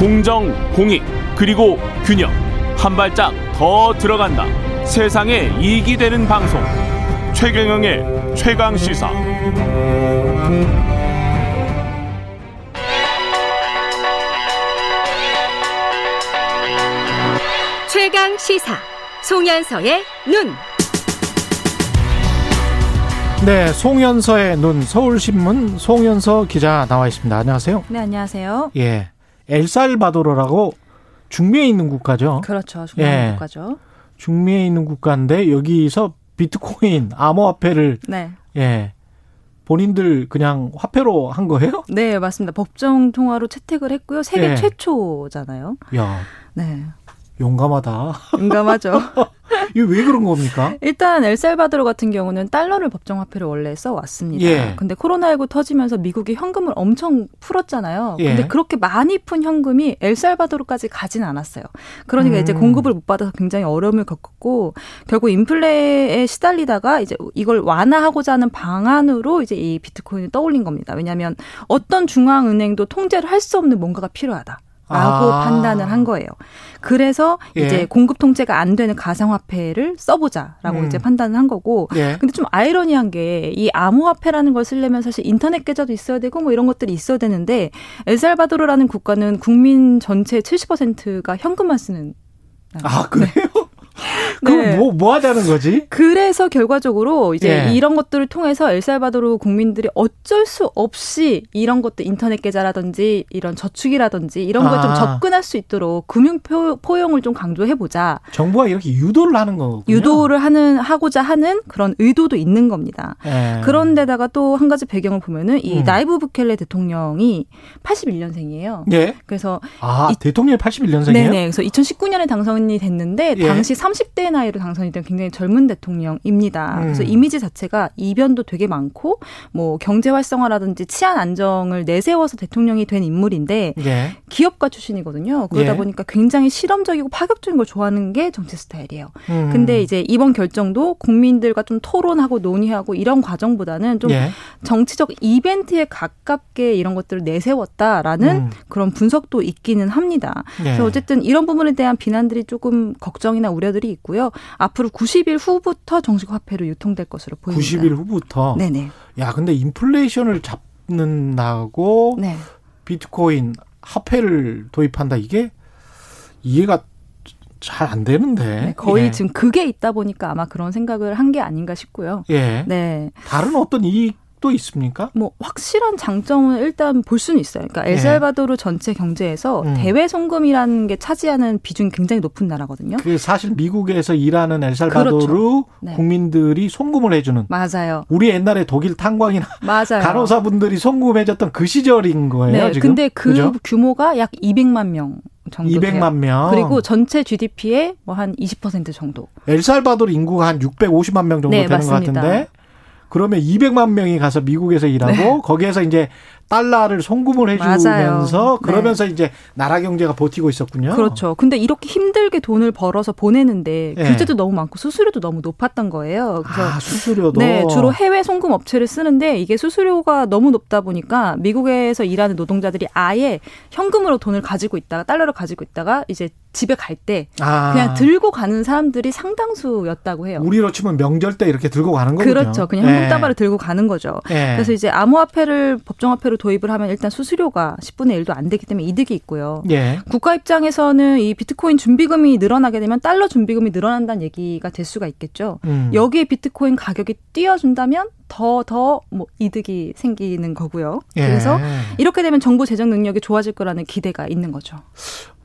공정, 공익, 그리고 균형. 한 발짝 더 들어간다. 세상에 이익이 되는 방송. 최경영의 최강 시사. 최강 시사. 송현서의 눈. 네, 송현서의 눈 서울신문 송현서 기자 나와 있습니다. 안녕하세요. 네, 안녕하세요. 예. 엘살바도르라고 중미에 있는 국가죠. 그렇죠. 중미에 예. 국가죠. 중미에 있는 국가인데 여기서 비트코인 암호화폐를 네. 예. 본인들 그냥 화폐로 한 거예요? 네, 맞습니다. 법정 통화로 채택을 했고요. 세계 예. 최초잖아요. 야, 네. 용감하다. 용감하죠. 이게 왜 그런 겁니까? 일단 엘살바도르 같은 경우는 달러를 법정 화폐로 원래 써 왔습니다. 예. 근데 코로나19 터지면서 미국이 현금을 엄청 풀었잖아요. 예. 근데 그렇게 많이 푼 현금이 엘살바도르까지 가진 않았어요. 그러니까 음. 이제 공급을 못 받아서 굉장히 어려움을 겪었고 결국 인플레에 시달리다가 이제 이걸 완화하고자 하는 방안으로 이제 이 비트코인을 떠올린 겁니다. 왜냐하면 어떤 중앙은행도 통제를 할 수 없는 뭔가가 필요하다. 라고 아. 판단을 한 거예요. 그래서 예. 이제 공급 통제가 안 되는 가상화폐를 써보자라고 음. 이제 판단을 한 거고. 예. 근데 좀 아이러니한 게 이 암호화폐라는 걸 쓰려면 사실 인터넷 계좌도 있어야 되고 뭐 이런 것들이 있어야 되는데 엘살바도르라는 국가는 국민 전체 70%가 현금만 쓰는. 아, 그래요? 네. 그럼 뭐, 뭐 하자는 거지? 그래서 결과적으로 이제 예. 이런 것들을 통해서 엘살바도르 국민들이 어쩔 수 없이 이런 것들 인터넷 계좌라든지 이런 저축이라든지 이런 거에 좀 아. 접근할 수 있도록 금융 포- 포용을 좀 강조해 보자. 정부가 이렇게 유도를 하는 거군요. 유도를 하는 하고자 하는 그런 의도도 있는 겁니다. 예. 그런데다가 또 한 가지 배경을 보면은 이 음. 나이브 부켈레 대통령이 81년생이에요. 예. 그래서 아, 이- 대통령이 81년생이에요? 네 네. 그래서 2019년에 당선이 됐는데 예. 당시 30대 나이로 당선이 된 굉장히 젊은 대통령입니다. 음. 그래서 이미지 자체가 이변도 되게 많고 뭐 경제 활성화라든지 치안 안정을 내세워서 대통령이 된 인물인데 예. 기업가 출신이거든요. 그러다 예. 보니까 굉장히 실험적이고 파격적인 걸 좋아하는 게 정치 스타일이에요. 음. 근데 이제 이번 결정도 국민들과 좀 토론하고 논의하고 이런 과정보다는 좀 예. 정치적 이벤트에 가깝게 이런 것들을 내세웠다라는 음. 그런 분석도 있기는 합니다. 예. 그래서 어쨌든 이런 부분에 대한 비난들이 조금 걱정이나 우려들이 있고요. 앞으로 90일 후부터 정식 화폐로 유통될 것으로 보입니다. 90일 후부터. 네네. 야, 근데 인플레이션을 잡는다고 네. 비트코인 화폐를 도입한다 이게 이해가 잘안 되는데. 네, 거의 예. 지금 그게 있다 보니까 아마 그런 생각을 한 게 아닌가 싶고요. 예. 네. 다른 어떤 이익 도 있습니까? 뭐 확실한 장점은 일단 볼 수는 있어요. 그러니까 엘살바도르 전체 경제에서 음. 대외 송금이라는 게 차지하는 비중이 굉장히 높은 나라거든요. 그 사실 미국에서 일하는 엘살바도르 그렇죠. 네. 국민들이 송금을 해주는 맞아요. 우리 옛날에 독일 탄광이나 맞아요. 간호사분들이 송금해줬던 그 시절인 거예요. 네, 지금. 근데 그 그죠? 규모가 약 200만 명 정도 200만 돼요. 명. 그리고 전체 GDP의 뭐 한 20% 정도. 엘살바도르 인구가 한 650만 명 정도 네, 되는 맞습니다. 것 같은데 그러면 200만 명이 가서 미국에서 일하고 거기에서 이제 달러를 송금을 해주면서 네. 그러면서 이제 나라 경제가 버티고 있었군요. 그렇죠. 근데 이렇게 힘들게 돈을 벌어서 보내는데 예. 규제도 너무 많고 수수료도 너무 높았던 거예요. 그래서 아 수수료도. 네, 주로 해외 송금 업체를 쓰는데 이게 수수료가 너무 높다 보니까 미국에서 일하는 노동자들이 아예 현금으로 돈을 가지고 있다가 달러를 가지고 있다가 이제 집에 갈때 아, 그냥 들고 가는 사람들이 상당수였다고 해요. 우리로 치면 명절 때 이렇게 들고 가는 거군요. 그렇죠. 그냥 현금 예. 다발을 들고 가는 거죠. 예. 그래서 이제 암호화폐를 법정화폐로 도입을 하면 일단 수수료가 10분의 1도 안 되기 때문에 이득이 있고요. 예. 국가 입장에서는 이 비트코인 준비금이 늘어나게 되면 달러 준비금이 늘어난다는 얘기가 될 수가 있겠죠. 음. 여기에 비트코인 가격이 뛰어준다면 더 더 뭐 이득이 생기는 거고요. 예. 그래서 이렇게 되면 정부 재정 능력이 좋아질 거라는 기대가 있는 거죠.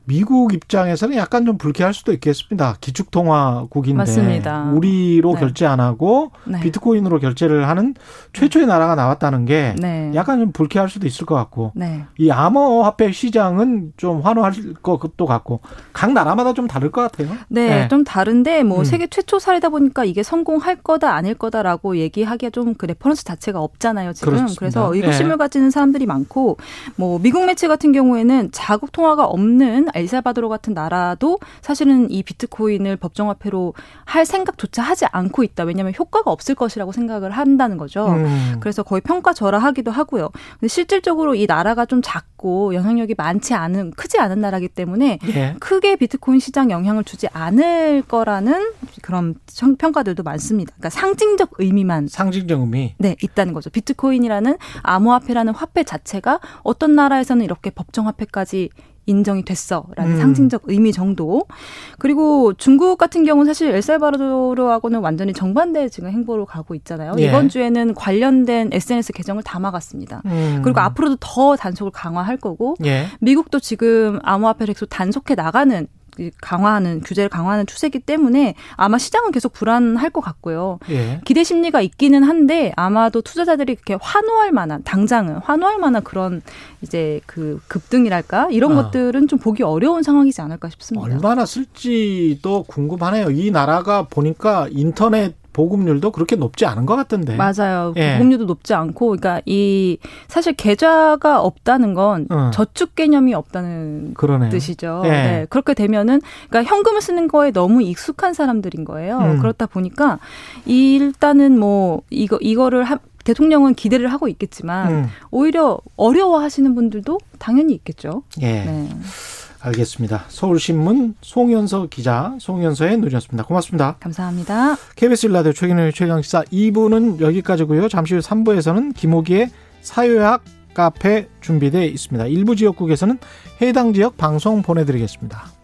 미국 입장에서는 약간 좀 불쾌할 수도 있겠습니다. 기축통화국인데 맞습니다. 우리로 네. 결제 안 하고 네. 비트코인으로 결제를 하는 최초의 나라가 나왔다는 게 네. 약간 좀 불쾌할 수도 있을 것 같고 네. 이 암호화폐 시장은 좀 환호할 것도 같고 각 나라마다 좀 다를 것 같아요. 네, 네. 좀 다른데 뭐 음. 세계 최초 사례다 보니까 이게 성공할 거다 아닐 거다라고 얘기하기에 좀 그 reference 자체가 없잖아요 지금. 그렇습니다. 그래서 예. 의구심을 가지는 사람들이 많고 뭐 미국 매체 같은 경우에는 자국 통화가 없는 엘살바도르 같은 나라도 사실은 이 비트코인을 법정화폐로 할 생각조차 하지 않고 있다. 왜냐하면 효과가 없을 것이라고 생각을 한다는 거죠. 음. 그래서 거의 평가절하하기도 하고요. 근데 실질적으로 이 나라가 좀 작고 영향력이 많지 않은 크지 않은 나라기 때문에 예. 크게 비트코인 시장 영향을 주지 않을 거라는 그런 평가들도 많습니다. 그러니까 상징적 의미만 상징적 의미 네 있다는 거죠. 비트코인이라는 암호화폐라는 화폐 자체가 어떤 나라에서는 이렇게 법정화폐까지 인정이 됐어라는 음. 상징적 의미 정도. 그리고 중국 같은 경우는 사실 엘살바도르하고는 완전히 정반대 지금 행보로 가고 있잖아요. 예. 이번 주에는 관련된 SNS 계정을 다 막았습니다. 음. 그리고 앞으로도 더 단속을 강화할 거고 예. 미국도 지금 암호화폐를 계속 단속해 나가는 강화하는 규제를 강화하는 추세이기 때문에 아마 시장은 계속 불안할 것 같고요. 예. 기대 심리가 있기는 한데 아마도 투자자들이 그렇게 환호할 만한 당장은 환호할 만한 그런 이제 그 급등이랄까 이런 아. 것들은 좀 보기 어려운 상황이지 않을까 싶습니다. 얼마나 쓸지도 궁금하네요. 이 나라가 보니까 인터넷 보급률도 그렇게 높지 않은 것 같던데. 맞아요. 예. 보급률도 높지 않고, 그러니까 이 사실 계좌가 없다는 건 어. 저축 개념이 없다는 그러네요. 뜻이죠. 예. 네. 그렇게 되면은, 그러니까 현금을 쓰는 거에 너무 익숙한 사람들인 거예요. 음. 그렇다 보니까 일단은 뭐 이거 이거를 하, 대통령은 기대를 하고 있겠지만 음. 오히려 어려워하시는 분들도 당연히 있겠죠. 예. 네. 알겠습니다. 서울신문 송현서 기자, 송현서의 눈이었습니다. 고맙습니다. 감사합니다. KBS 일라디오 최근의 최강시사 2부는 여기까지고요. 잠시 후 3부에서는 김호기의 사회학 카페 준비되어 있습니다. 일부 지역국에서는 해당 지역 방송 보내드리겠습니다.